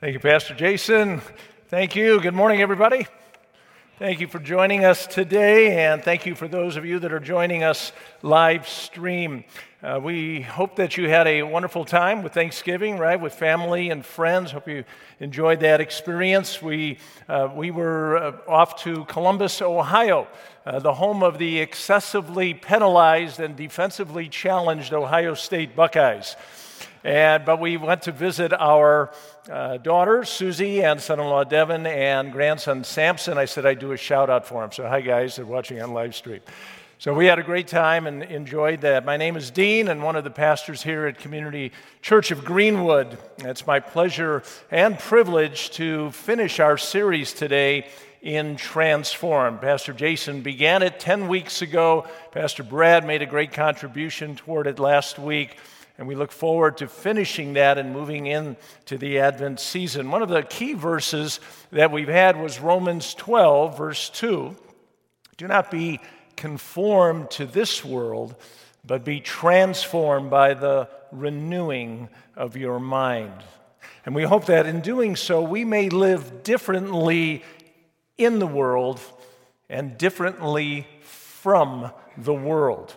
Thank you, Pastor Jason. Thank you. Good morning, everybody. Thank you for joining us today, and thank you for those of you that are joining us live stream. Uh, we hope that you had a wonderful time with Thanksgiving, right, with family and friends. Hope you enjoyed that experience. We, uh, we were uh, off to Columbus, Ohio, uh, the home of the excessively penalized and defensively challenged Ohio State Buckeyes. And, but we went to visit our uh, daughter, Susie, and son in law, Devin, and grandson, Samson. I said I'd do a shout out for them. So, hi, guys, they're watching on live stream. So, we had a great time and enjoyed that. My name is Dean, and one of the pastors here at Community Church of Greenwood. It's my pleasure and privilege to finish our series today in Transform. Pastor Jason began it 10 weeks ago. Pastor Brad made a great contribution toward it last week. And we look forward to finishing that and moving into the Advent season. One of the key verses that we've had was Romans 12, verse 2. Do not be conformed to this world, but be transformed by the renewing of your mind. And we hope that in doing so, we may live differently in the world and differently from the world.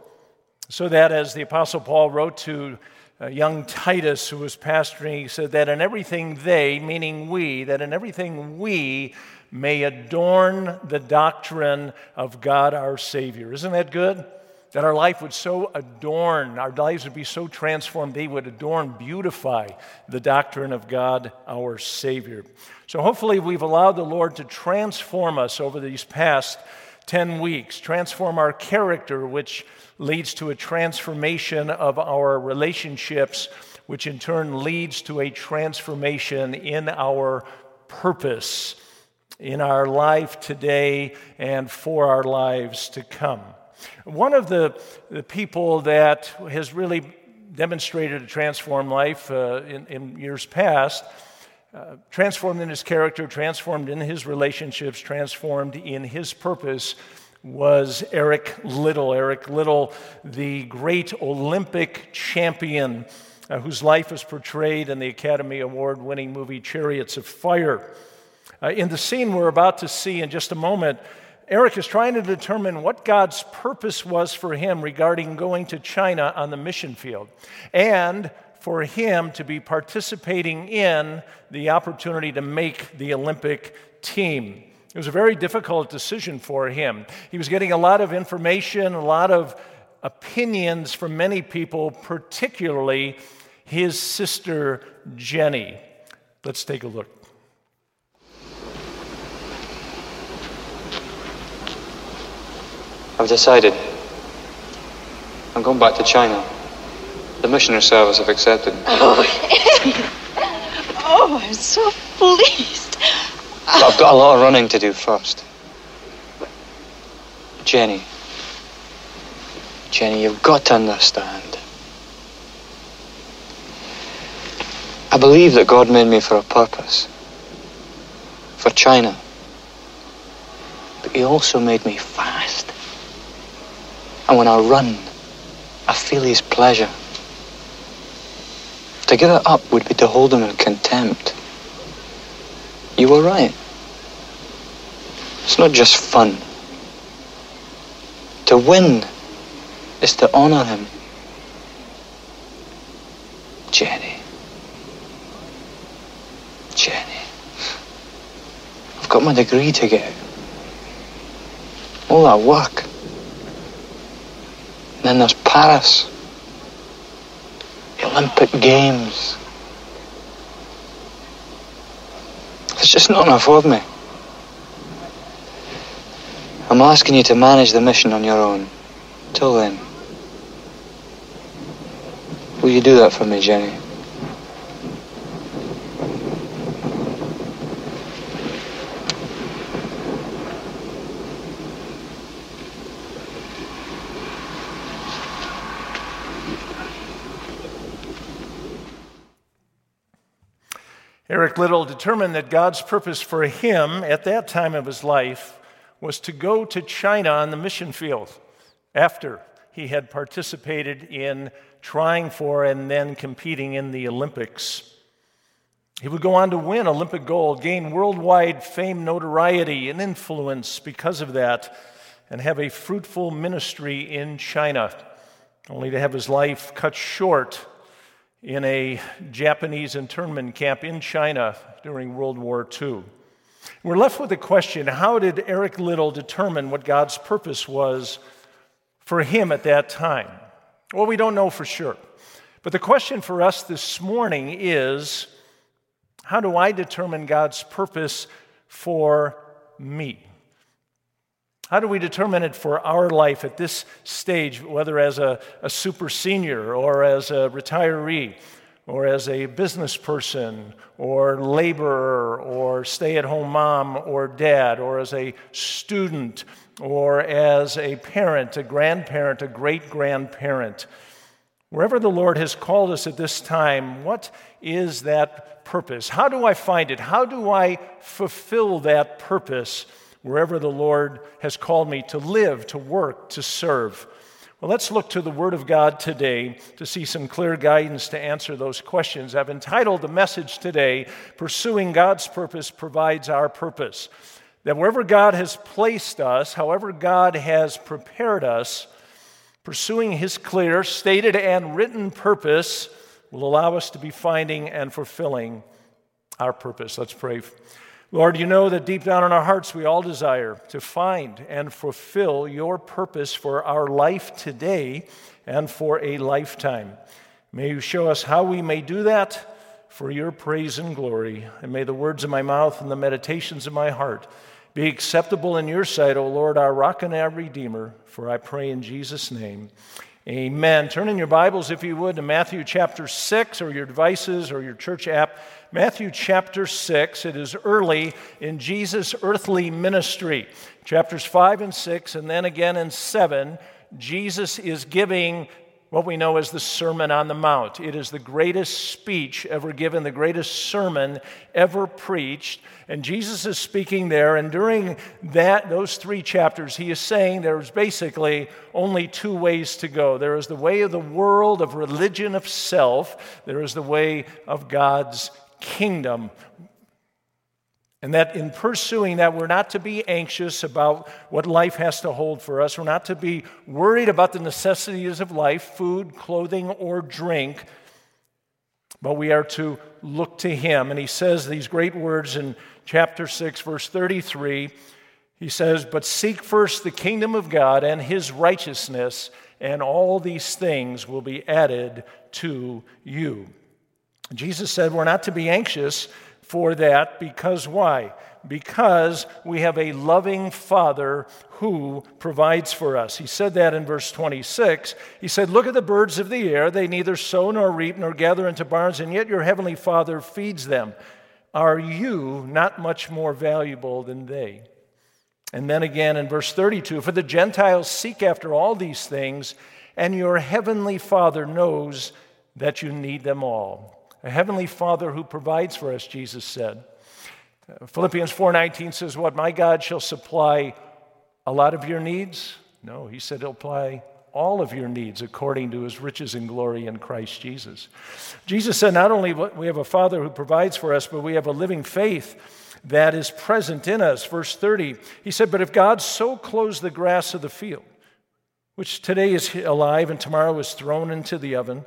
So that, as the Apostle Paul wrote to uh, young Titus, who was pastoring, said that in everything they, meaning we, that in everything we may adorn the doctrine of God our Savior. Isn't that good? That our life would so adorn, our lives would be so transformed, they would adorn, beautify the doctrine of God our Savior. So hopefully, we've allowed the Lord to transform us over these past 10 weeks, transform our character, which leads to a transformation of our relationships, which in turn leads to a transformation in our purpose in our life today and for our lives to come. One of the, the people that has really demonstrated a transformed life uh, in, in, years past, uh, transformed in his character, transformed in his relationships, transformed in his purpose, was Eric Liddell. Eric Liddell, the great Olympic champion uh, whose life is portrayed in the Academy Award winning movie Chariots of Fire. Uh, in the scene we're about to see in just a moment, Eric is trying to determine what God's purpose was for him regarding going to China on the mission field and for him to be participating in the opportunity to make the Olympic team. It was a very difficult decision for him. He was getting a lot of information, a lot of opinions from many people, particularly his sister Jenny. Let's take a look. I've decided. I'm going back to China. The missionary service have accepted. Oh, oh I'm so pleased. I've got a lot of running to do first. Jenny. Jenny, you've got to understand. I believe that God made me for a purpose. For China. But He also made me fast. And when I run, I feel His pleasure. To give it up would be to hold Him in contempt. You were right. It's not just fun. To win is to honor him. Jenny. Jenny. I've got my degree to get. All that work. And then there's Paris. Olympic Games. There's just not enough of me. I'm asking you to manage the mission on your own. Till then. Will you do that for me, Jenny? Eric Liddell determined that God's purpose for him at that time of his life was to go to China on the mission field after he had participated in trying for and then competing in the Olympics. He would go on to win Olympic gold, gain worldwide fame, notoriety, and influence because of that, and have a fruitful ministry in China, only to have his life cut short in a Japanese internment camp in China during World War II. We're left with the question how did Eric Liddell determine what God's purpose was for him at that time? Well, we don't know for sure. But the question for us this morning is how do I determine God's purpose for me? How do we determine it for our life at this stage, whether as a, a super senior or as a retiree or as a business person or laborer or stay at home mom or dad or as a student or as a parent, a grandparent, a great grandparent? Wherever the Lord has called us at this time, what is that purpose? How do I find it? How do I fulfill that purpose wherever the Lord has called me to live, to work, to serve? Well, let's look to the Word of God today to see some clear guidance to answer those questions. I've entitled the message today, Pursuing God's Purpose Provides Our Purpose. That wherever God has placed us, however God has prepared us, Pursuing His clear, stated, and written purpose will allow us to be finding and fulfilling our purpose. Let's pray. Lord, you know that deep down in our hearts we all desire to find and fulfill your purpose for our life today and for a lifetime. May you show us how we may do that for your praise and glory. And may the words of my mouth and the meditations of my heart be acceptable in your sight, O Lord, our rock and our redeemer. For I pray in Jesus' name. Amen. Turn in your Bibles, if you would, to Matthew chapter 6 or your devices or your church app. Matthew chapter 6. It is early in Jesus' earthly ministry. Chapters 5 and 6, and then again in 7, Jesus is giving what we know as the Sermon on the Mount. It is the greatest speech ever given, the greatest sermon ever preached. And Jesus is speaking there, and during that, those three chapters, he is saying there's basically only two ways to go. There is the way of the world, of religion, of self. There is the way of God's kingdom. And that in pursuing that, we're not to be anxious about what life has to hold for us. We're not to be worried about the necessities of life, food, clothing, or drink. But we are to look to Him. And He says these great words in chapter 6, verse 33. He says, But seek first the kingdom of God and His righteousness, and all these things will be added to you. Jesus said, We're not to be anxious for that because why? Because we have a loving Father who provides for us. He said that in verse 26. He said, Look at the birds of the air. They neither sow nor reap nor gather into barns, and yet your heavenly Father feeds them. Are you not much more valuable than they? And then again in verse 32 For the Gentiles seek after all these things, and your heavenly Father knows that you need them all a heavenly Father who provides for us, Jesus said. Philippians 4:19 says, "What my God shall supply a lot of your needs?" No, he said he'll apply all of your needs according to his riches and glory in Christ Jesus. Jesus said not only we have a Father who provides for us, but we have a living faith that is present in us. Verse 30, he said, But if God so clothes the grass of the field, which today is alive and tomorrow is thrown into the oven,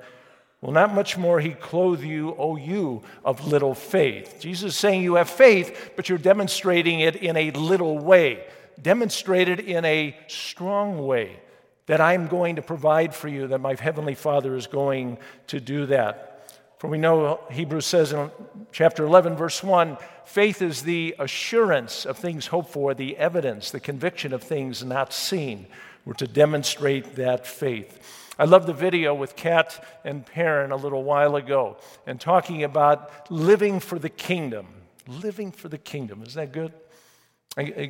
Will not much more he clothe you, O you of little faith? Jesus is saying you have faith, but you're demonstrating it in a little way. Demonstrate it in a strong way that I'm going to provide for you, that my heavenly Father is going to do that. For we know Hebrews says in chapter 11, verse 1 faith is the assurance of things hoped for, the evidence, the conviction of things not seen. We're to demonstrate that faith. I love the video with Kat and Perrin a little while ago and talking about living for the kingdom. Living for the kingdom. Isn't that good?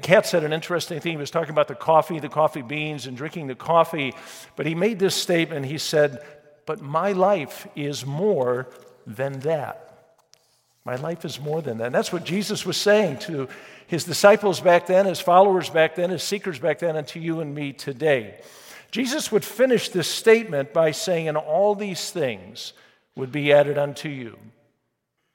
Kat said an interesting thing. He was talking about the coffee, the coffee beans, and drinking the coffee. But he made this statement. He said, But my life is more than that. My life is more than that. And that's what Jesus was saying to his disciples back then, his followers back then, his seekers back then, and to you and me today. Jesus would finish this statement by saying, And all these things would be added unto you.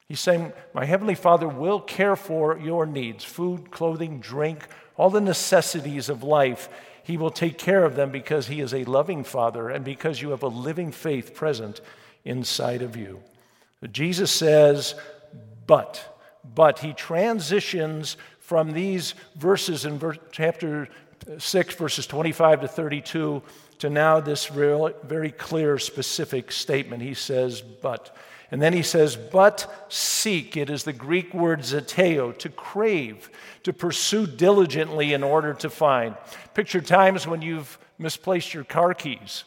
He's saying, My Heavenly Father will care for your needs food, clothing, drink, all the necessities of life. He will take care of them because He is a loving Father and because you have a living faith present inside of you. Jesus says, But, but He transitions from these verses in chapter 6, verses 25 to 32, to now this very clear, specific statement. He says, But. And then he says, but seek. It is the Greek word zeteo, to crave, to pursue diligently in order to find. Picture times when you've misplaced your car keys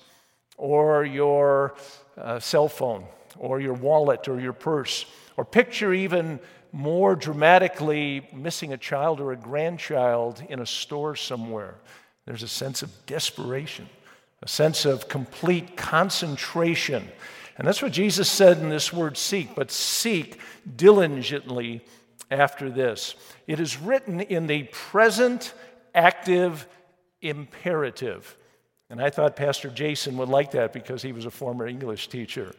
or your uh, cell phone or your wallet or your purse. Or picture even more dramatically missing a child or a grandchild in a store somewhere. There's a sense of desperation, a sense of complete concentration and that's what Jesus said in this word seek, but seek diligently after this. It is written in the present active imperative. And I thought Pastor Jason would like that because he was a former English teacher.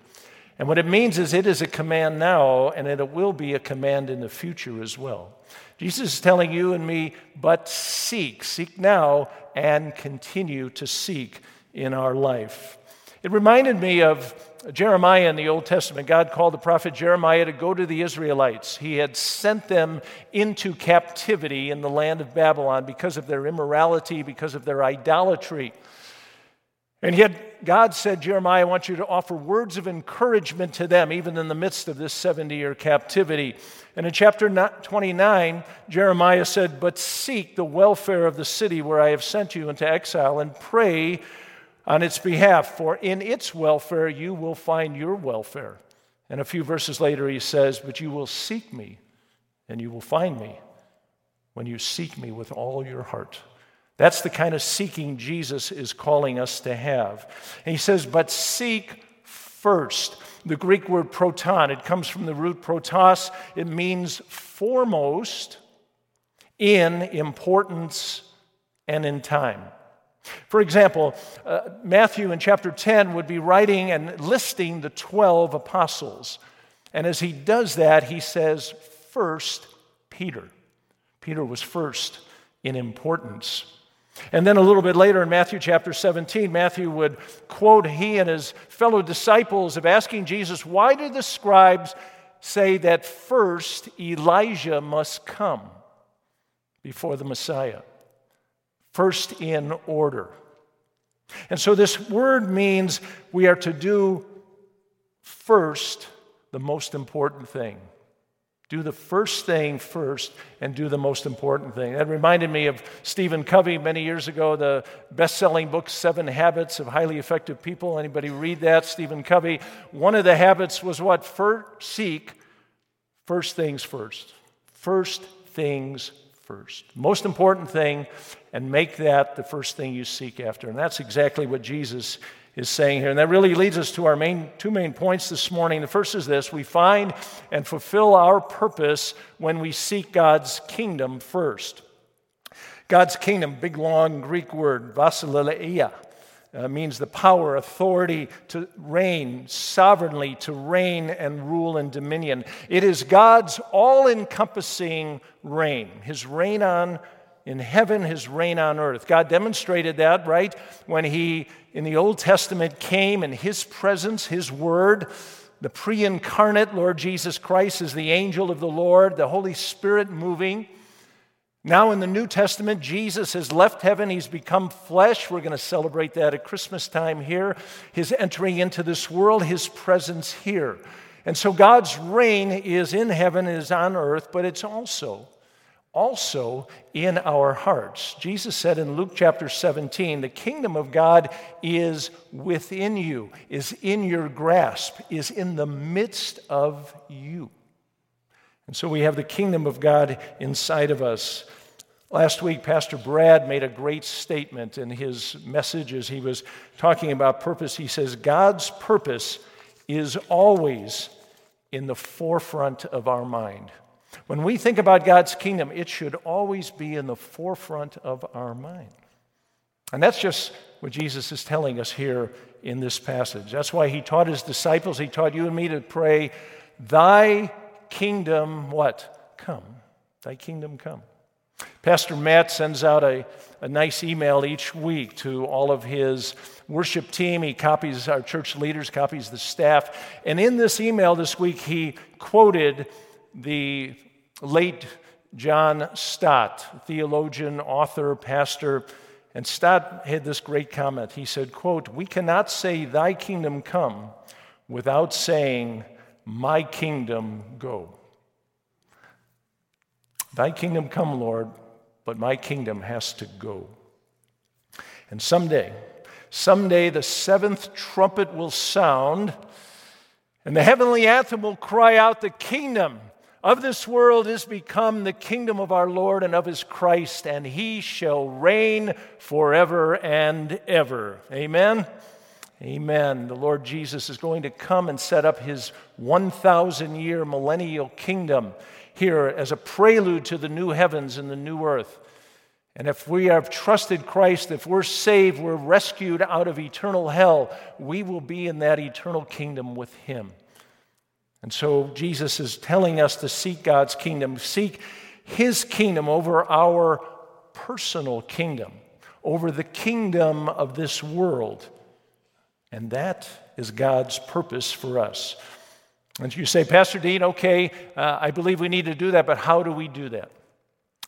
And what it means is it is a command now, and it will be a command in the future as well. Jesus is telling you and me, but seek, seek now, and continue to seek in our life. It reminded me of Jeremiah in the Old Testament, God called the prophet Jeremiah to go to the Israelites. He had sent them into captivity in the land of Babylon because of their immorality, because of their idolatry. And yet, God said, Jeremiah, I want you to offer words of encouragement to them, even in the midst of this 70 year captivity. And in chapter 29, Jeremiah said, But seek the welfare of the city where I have sent you into exile and pray on its behalf, for in its welfare you will find your welfare. And a few verses later, he says, But you will seek me, and you will find me when you seek me with all your heart. That's the kind of seeking Jesus is calling us to have. And he says, But seek first. The Greek word proton, it comes from the root protos, it means foremost in importance and in time. For example, uh, Matthew in chapter 10 would be writing and listing the 12 apostles. And as he does that, he says, First, Peter. Peter was first in importance. And then a little bit later in Matthew chapter 17, Matthew would quote he and his fellow disciples of asking Jesus, Why do the scribes say that first Elijah must come before the Messiah? first in order. And so this word means we are to do first the most important thing. Do the first thing first and do the most important thing. That reminded me of Stephen Covey many years ago, the best selling book, Seven Habits of Highly Effective People. Anybody read that? Stephen Covey. One of the habits was what? First, seek first things first. First things first. Most important thing, and make that the first thing you seek after. And that's exactly what Jesus is saying here. And that really leads us to our main, two main points this morning. The first is this we find and fulfill our purpose when we seek God's kingdom first. God's kingdom, big long Greek word, basileia uh, means the power, authority to reign, sovereignly to reign and rule and dominion. It is God's all encompassing reign, his reign on in heaven, his reign on earth. God demonstrated that, right? When he, in the Old Testament, came in his presence, his word. The pre incarnate Lord Jesus Christ is the angel of the Lord, the Holy Spirit moving. Now, in the New Testament, Jesus has left heaven. He's become flesh. We're going to celebrate that at Christmas time here. His entering into this world, his presence here. And so God's reign is in heaven, is on earth, but it's also also in our hearts. Jesus said in Luke chapter 17, the kingdom of God is within you, is in your grasp, is in the midst of you. And so we have the kingdom of God inside of us. Last week, Pastor Brad made a great statement in his message as he was talking about purpose. He says, God's purpose is always in the forefront of our mind. When we think about God's kingdom, it should always be in the forefront of our mind. And that's just what Jesus is telling us here in this passage. That's why he taught his disciples, he taught you and me to pray, Thy kingdom what? Come. Thy kingdom come. Pastor Matt sends out a, a nice email each week to all of his worship team. He copies our church leaders, copies the staff. And in this email this week, he quoted the late John Stott, theologian, author, pastor. And Stott had this great comment. He said, quote, We cannot say, Thy kingdom come, without saying, My kingdom go. Thy kingdom come, Lord, but my kingdom has to go. And someday, someday the seventh trumpet will sound, and the heavenly anthem will cry out, The kingdom of this world is become the kingdom of our Lord and of his Christ, and he shall reign forever and ever. Amen. Amen. The Lord Jesus is going to come and set up his 1,000 year millennial kingdom here as a prelude to the new heavens and the new earth. And if we have trusted Christ, if we're saved, we're rescued out of eternal hell, we will be in that eternal kingdom with him. And so Jesus is telling us to seek God's kingdom, seek his kingdom over our personal kingdom, over the kingdom of this world. And that is God's purpose for us. And you say, Pastor Dean, okay, uh, I believe we need to do that, but how do we do that?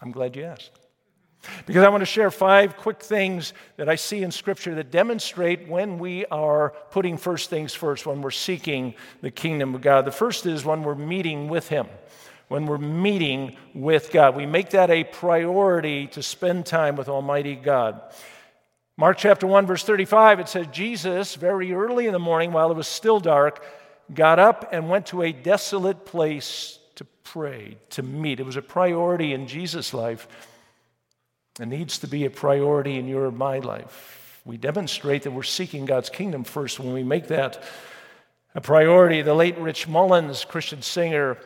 I'm glad you asked. Because I want to share five quick things that I see in Scripture that demonstrate when we are putting first things first, when we're seeking the kingdom of God. The first is when we're meeting with Him, when we're meeting with God. We make that a priority to spend time with Almighty God. Mark chapter 1, verse 35, it says, Jesus, very early in the morning, while it was still dark, got up and went to a desolate place to pray, to meet. It was a priority in Jesus' life it needs to be a priority in your my life. We demonstrate that we're seeking God's kingdom first when we make that a priority. The late Rich Mullins, Christian singer,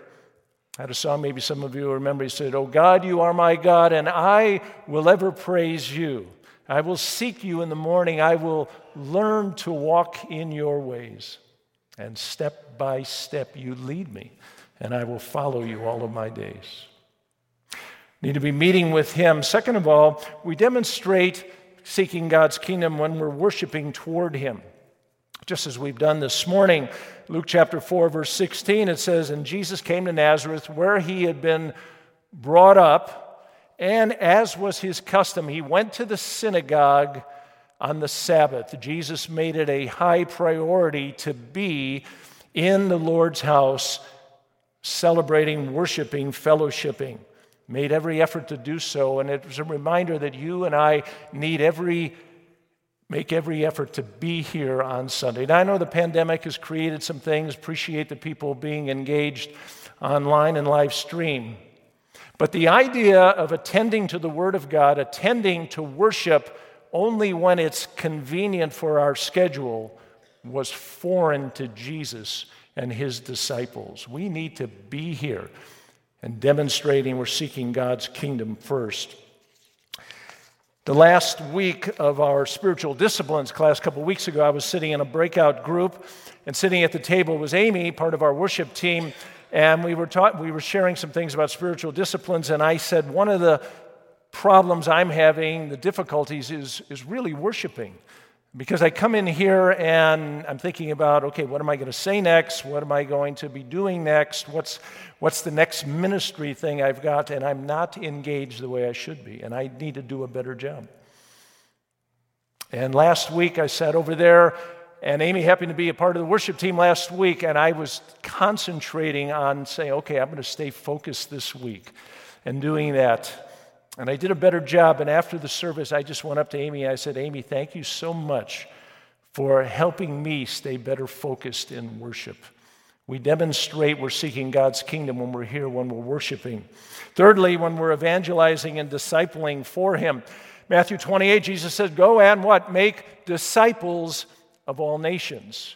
had a song, maybe some of you remember. He said, Oh God, you are my God, and I will ever praise you. I will seek you in the morning. I will learn to walk in your ways. And step by step, you lead me, and I will follow you all of my days need to be meeting with Him. Second of all, we demonstrate seeking God's kingdom when we're worshiping toward Him. Just as we've done this morning, Luke chapter 4, verse 16, it says, And Jesus came to Nazareth where he had been brought up, and as was his custom, he went to the synagogue on the Sabbath. Jesus made it a high priority to be in the Lord's house, celebrating, worshiping, fellowshipping made every effort to do so. And it was a reminder that you and I need every make every effort to be here on Sunday. Now, I know the pandemic has created some things, appreciate the people being engaged online and live stream. But the idea of attending to the Word of God, attending to worship only when it's convenient for our schedule, was foreign to Jesus and his disciples. We need to be here and demonstrating we're seeking God's kingdom first. The last week of our spiritual disciplines class, a couple weeks ago, I was sitting in a breakout group, and sitting at the table was Amy, part of our worship team, and we were taught, we were sharing some things about spiritual disciplines, and I said one of the problems I'm having, the difficulties, is, is really worshiping. Because I come in here and I'm thinking about, okay, what am I going to say next? What am I going to be doing next? What's, what's the next ministry thing I've got? And I'm not engaged the way I should be, and I need to do a better job. And last week I sat over there, and Amy happened to be a part of the worship team last week, and I was concentrating on saying, okay, I'm going to stay focused this week and doing that. And I did a better job. And after the service, I just went up to Amy and I said, Amy, thank you so much for helping me stay better focused in worship. We demonstrate we're seeking God's kingdom when we're here, when we're worshiping. Thirdly, when we're evangelizing and discipling for Him. Matthew 28, Jesus said, Go and what? Make disciples of all nations.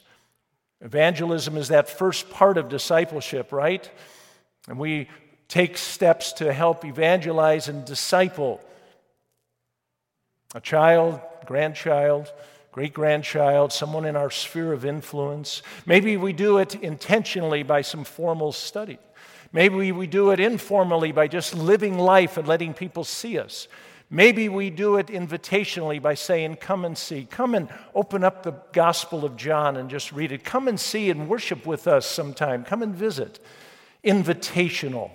Evangelism is that first part of discipleship, right? And we take steps to help evangelize and disciple a child, grandchild, great grandchild, someone in our sphere of influence. Maybe we do it intentionally by some formal study. Maybe we do it informally by just living life and letting people see us. Maybe we do it invitationally by saying, Come and see. Come and open up the Gospel of John and just read it. Come and see and worship with us sometime. Come and visit. Invitational.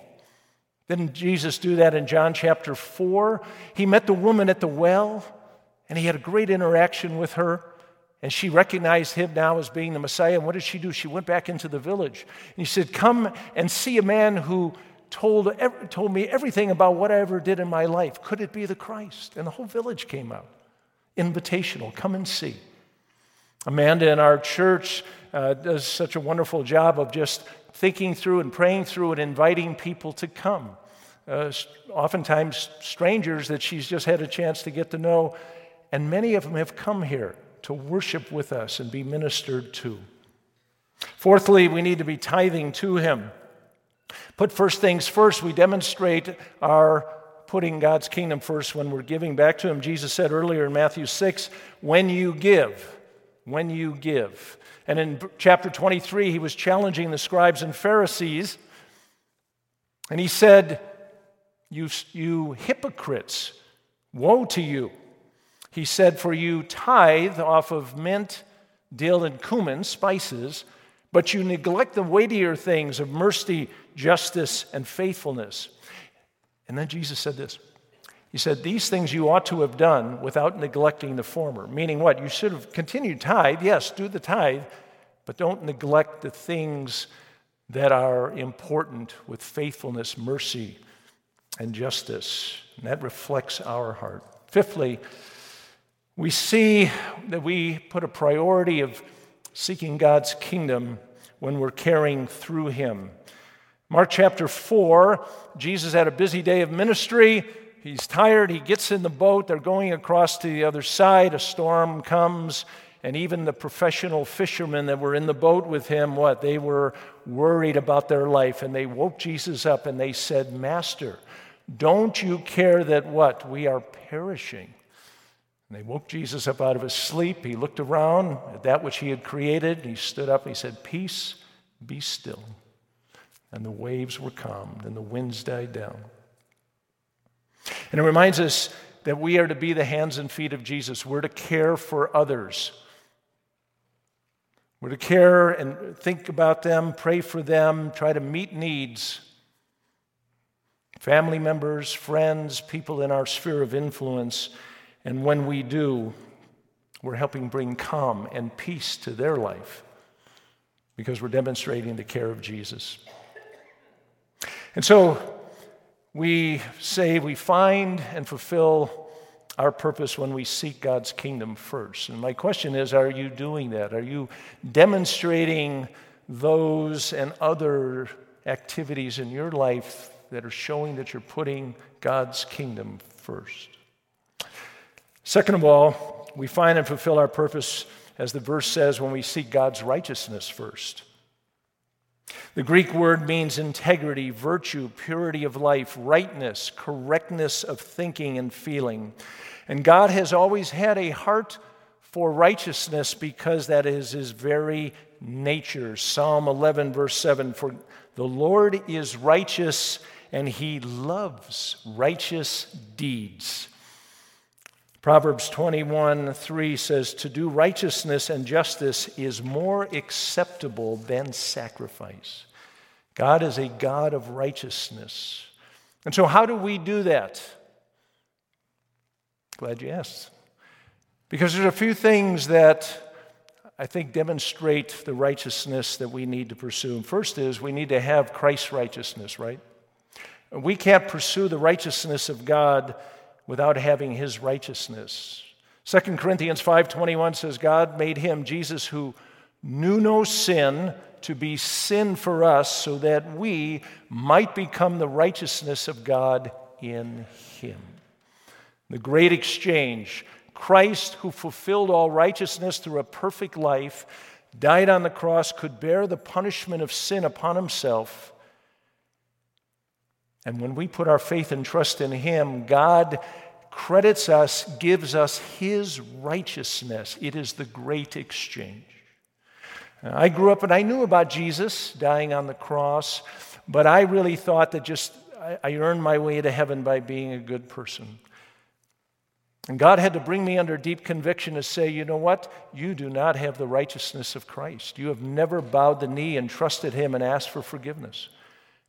Didn't Jesus do that in John chapter 4? He met the woman at the well and he had a great interaction with her. And she recognized him now as being the Messiah. And what did she do? She went back into the village. And he said, Come and see a man who told, told me everything about what I ever did in my life. Could it be the Christ? And the whole village came out. Invitational, come and see. Amanda in our church uh, does such a wonderful job of just thinking through and praying through and inviting people to come. Uh, oftentimes, strangers that she's just had a chance to get to know, and many of them have come here to worship with us and be ministered to. Fourthly, we need to be tithing to Him. Put first things first, we demonstrate our putting God's kingdom first when we're giving back to Him. Jesus said earlier in Matthew 6, when you give, when you give. And in chapter 23, he was challenging the scribes and Pharisees, and he said, You, you hypocrites, woe to you. He said, For you tithe off of mint, dill, and cumin, spices, but you neglect the weightier things of mercy, justice, and faithfulness. And then Jesus said this He said, These things you ought to have done without neglecting the former. Meaning what? You should have continued tithe. Yes, do the tithe, but don't neglect the things that are important with faithfulness, mercy, and justice. And that reflects our heart. Fifthly, we see that we put a priority of seeking God's kingdom when we're caring through Him. Mark chapter 4, Jesus had a busy day of ministry. He's tired. He gets in the boat. They're going across to the other side. A storm comes. And even the professional fishermen that were in the boat with him, what? They were worried about their life. And they woke Jesus up and they said, Master, don't you care that what? We are perishing. And they woke Jesus up out of his sleep. He looked around at that which he had created. He stood up he said, Peace, be still. And the waves were calmed and the winds died down. And it reminds us that we are to be the hands and feet of Jesus. We're to care for others. We're to care and think about them, pray for them, try to meet needs. Family members, friends, people in our sphere of influence. And when we do, we're helping bring calm and peace to their life because we're demonstrating the care of Jesus. And so we say we find and fulfill our purpose when we seek God's kingdom first. And my question is are you doing that? Are you demonstrating those and other activities in your life that are showing that you're putting God's kingdom first? Second of all, we find and fulfill our purpose, as the verse says, when we seek God's righteousness first. The Greek word means integrity, virtue, purity of life, rightness, correctness of thinking and feeling. And God has always had a heart for righteousness because that is his very nature. Psalm 11, verse 7 For the Lord is righteous and he loves righteous deeds. Proverbs 21 3 says, To do righteousness and justice is more acceptable than sacrifice. God is a God of righteousness. And so, how do we do that? Glad you asked. Because there's a few things that I think demonstrate the righteousness that we need to pursue. First is we need to have Christ's righteousness, right? We can't pursue the righteousness of God without having his righteousness. 2 Corinthians 5:21 says God made him Jesus who knew no sin to be sin for us so that we might become the righteousness of God in him. The great exchange, Christ who fulfilled all righteousness through a perfect life, died on the cross, could bear the punishment of sin upon himself. And when we put our faith and trust in him, God credits us, gives us his righteousness. It is the great exchange. I grew up and I knew about Jesus dying on the cross, but I really thought that just I, I earned my way to heaven by being a good person. And God had to bring me under deep conviction to say, you know what? You do not have the righteousness of Christ. You have never bowed the knee and trusted Him and asked for forgiveness.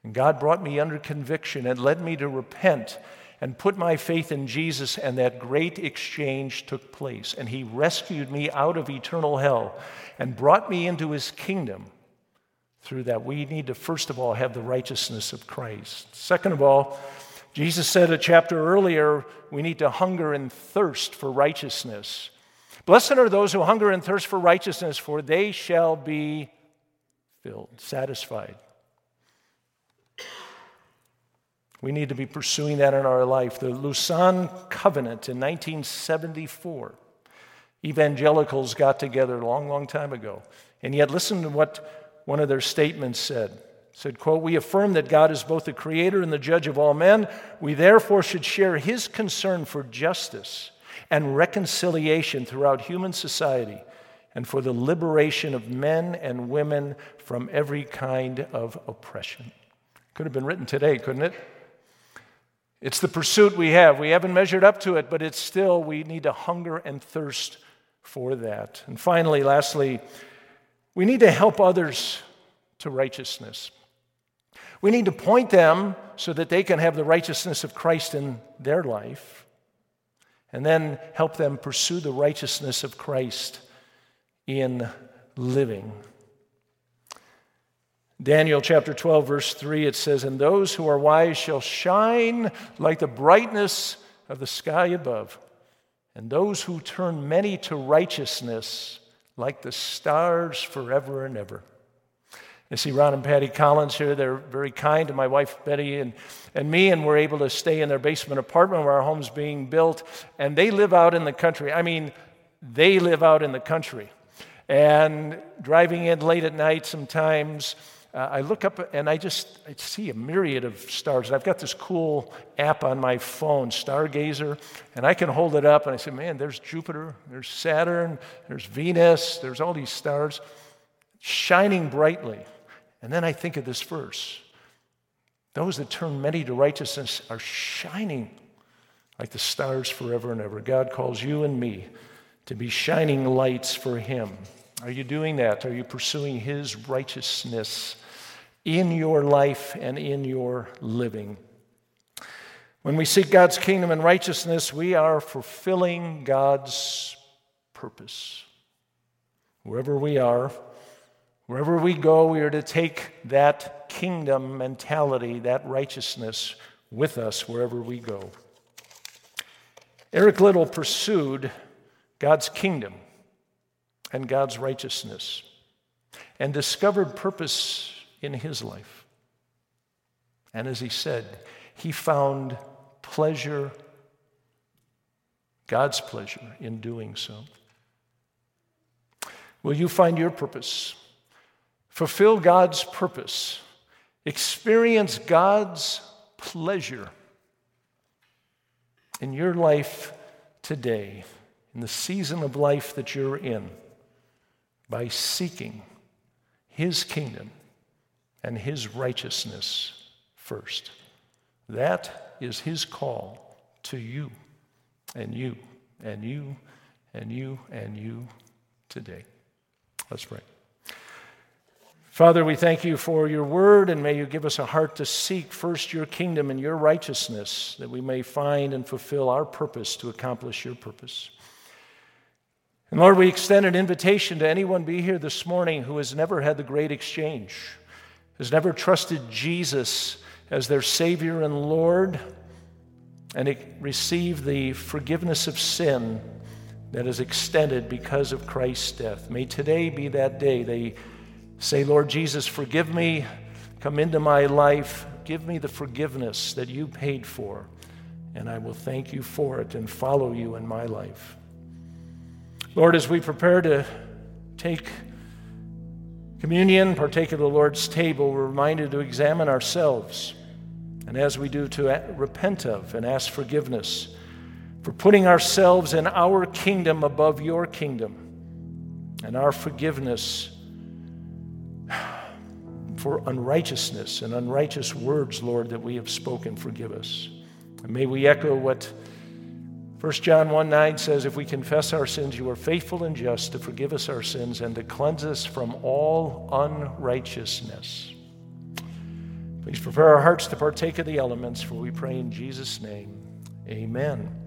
And God brought me under conviction and led me to repent and put my faith in Jesus, and that great exchange took place. And He rescued me out of eternal hell and brought me into His kingdom. Through that, we need to first of all have the righteousness of Christ. Second of all, Jesus said a chapter earlier, we need to hunger and thirst for righteousness. Blessed are those who hunger and thirst for righteousness, for they shall be filled, satisfied. We need to be pursuing that in our life. The Lausanne Covenant in 1974, evangelicals got together a long, long time ago. And yet, listen to what one of their statements said said quote we affirm that god is both the creator and the judge of all men we therefore should share his concern for justice and reconciliation throughout human society and for the liberation of men and women from every kind of oppression could have been written today couldn't it it's the pursuit we have. We haven't measured up to it but it's still we need to hunger and thirst for that. And finally lastly we need to help others to righteousness. We need to point them so that they can have the righteousness of Christ in their life, and then help them pursue the righteousness of Christ in living. Daniel chapter 12, verse 3, it says, And those who are wise shall shine like the brightness of the sky above, and those who turn many to righteousness like the stars forever and ever. I see Ron and Patty Collins here. They're very kind to my wife Betty and, and me, and we're able to stay in their basement apartment where our home's being built. And they live out in the country. I mean, they live out in the country. And driving in late at night sometimes, uh, I look up and I just I see a myriad of stars. And I've got this cool app on my phone, Stargazer, and I can hold it up and I say, man, there's Jupiter, there's Saturn, there's Venus, there's all these stars shining brightly. And then I think of this verse those that turn many to righteousness are shining like the stars forever and ever. God calls you and me to be shining lights for Him. Are you doing that? Are you pursuing His righteousness in your life and in your living? When we seek God's kingdom and righteousness, we are fulfilling God's purpose. Wherever we are, Wherever we go, we are to take that kingdom mentality, that righteousness with us wherever we go. Eric Liddell pursued God's kingdom and God's righteousness and discovered purpose in his life. And as he said, he found pleasure, God's pleasure, in doing so. Will you find your purpose? fulfill God's purpose, experience God's pleasure in your life today, in the season of life that you're in, by seeking His kingdom and His righteousness first. That is His call to you and you and you and you and you today. Let's pray. Father, we thank you for your word, and may you give us a heart to seek first your kingdom and your righteousness, that we may find and fulfill our purpose to accomplish your purpose. And Lord, we extend an invitation to anyone be here this morning who has never had the great exchange, has never trusted Jesus as their Savior and Lord, and received the forgiveness of sin that is extended because of Christ's death. May today be that day they Say, Lord Jesus, forgive me. Come into my life. Give me the forgiveness that you paid for, and I will thank you for it and follow you in my life. Lord, as we prepare to take communion, partake of the Lord's table, we're reminded to examine ourselves. And as we do, to repent of and ask forgiveness for putting ourselves in our kingdom above your kingdom and our forgiveness for unrighteousness and unrighteous words, Lord, that we have spoken. Forgive us. And may we echo what 1 John 1 9 says, If we confess our sins, you are faithful and just to forgive us our sins and to cleanse us from all unrighteousness. Please prepare our hearts to partake of the elements, for we pray in Jesus' name. Amen.